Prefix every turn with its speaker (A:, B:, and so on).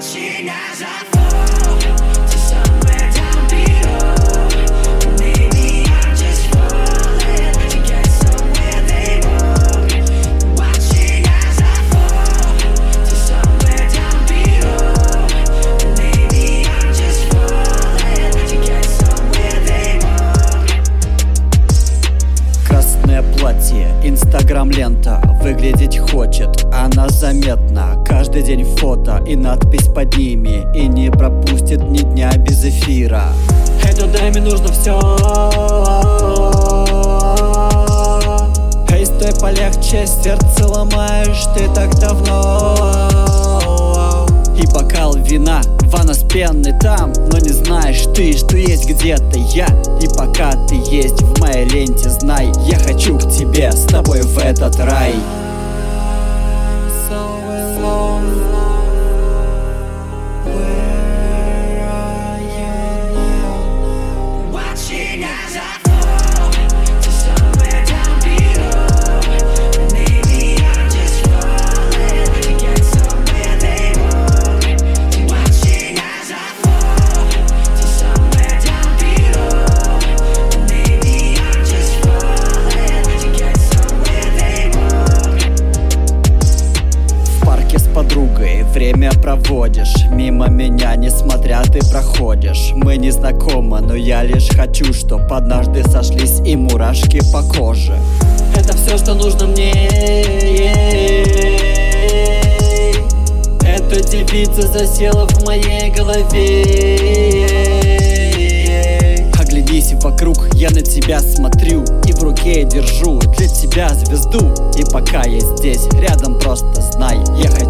A: latina já foi. Выглядеть хочет, она заметна. Каждый день фото и надпись под ними. И не пропустит ни дня без эфира. Этой даме нужно все Эй, стой полегче, сердце ломаешь ты так давно. И бокал вина, ванна с пеной там Но не знаешь ты, что есть где-то я. И пока ты есть в моей ленте, знай Я хочу к тебе, с тобой в этот рай.
B: Watching
A: время проводишь. Мимо меня, несмотря ты проходишь. Мы не знакомы, но я лишь хочу Чтоб однажды сошлись и мурашки по коже. Это все, что нужно мне. Эта девица засела в моей голове. Оглянись вокруг, я на тебя смотрю И в руке держу для тебя звезду. И пока я здесь, рядом просто знай Я хочу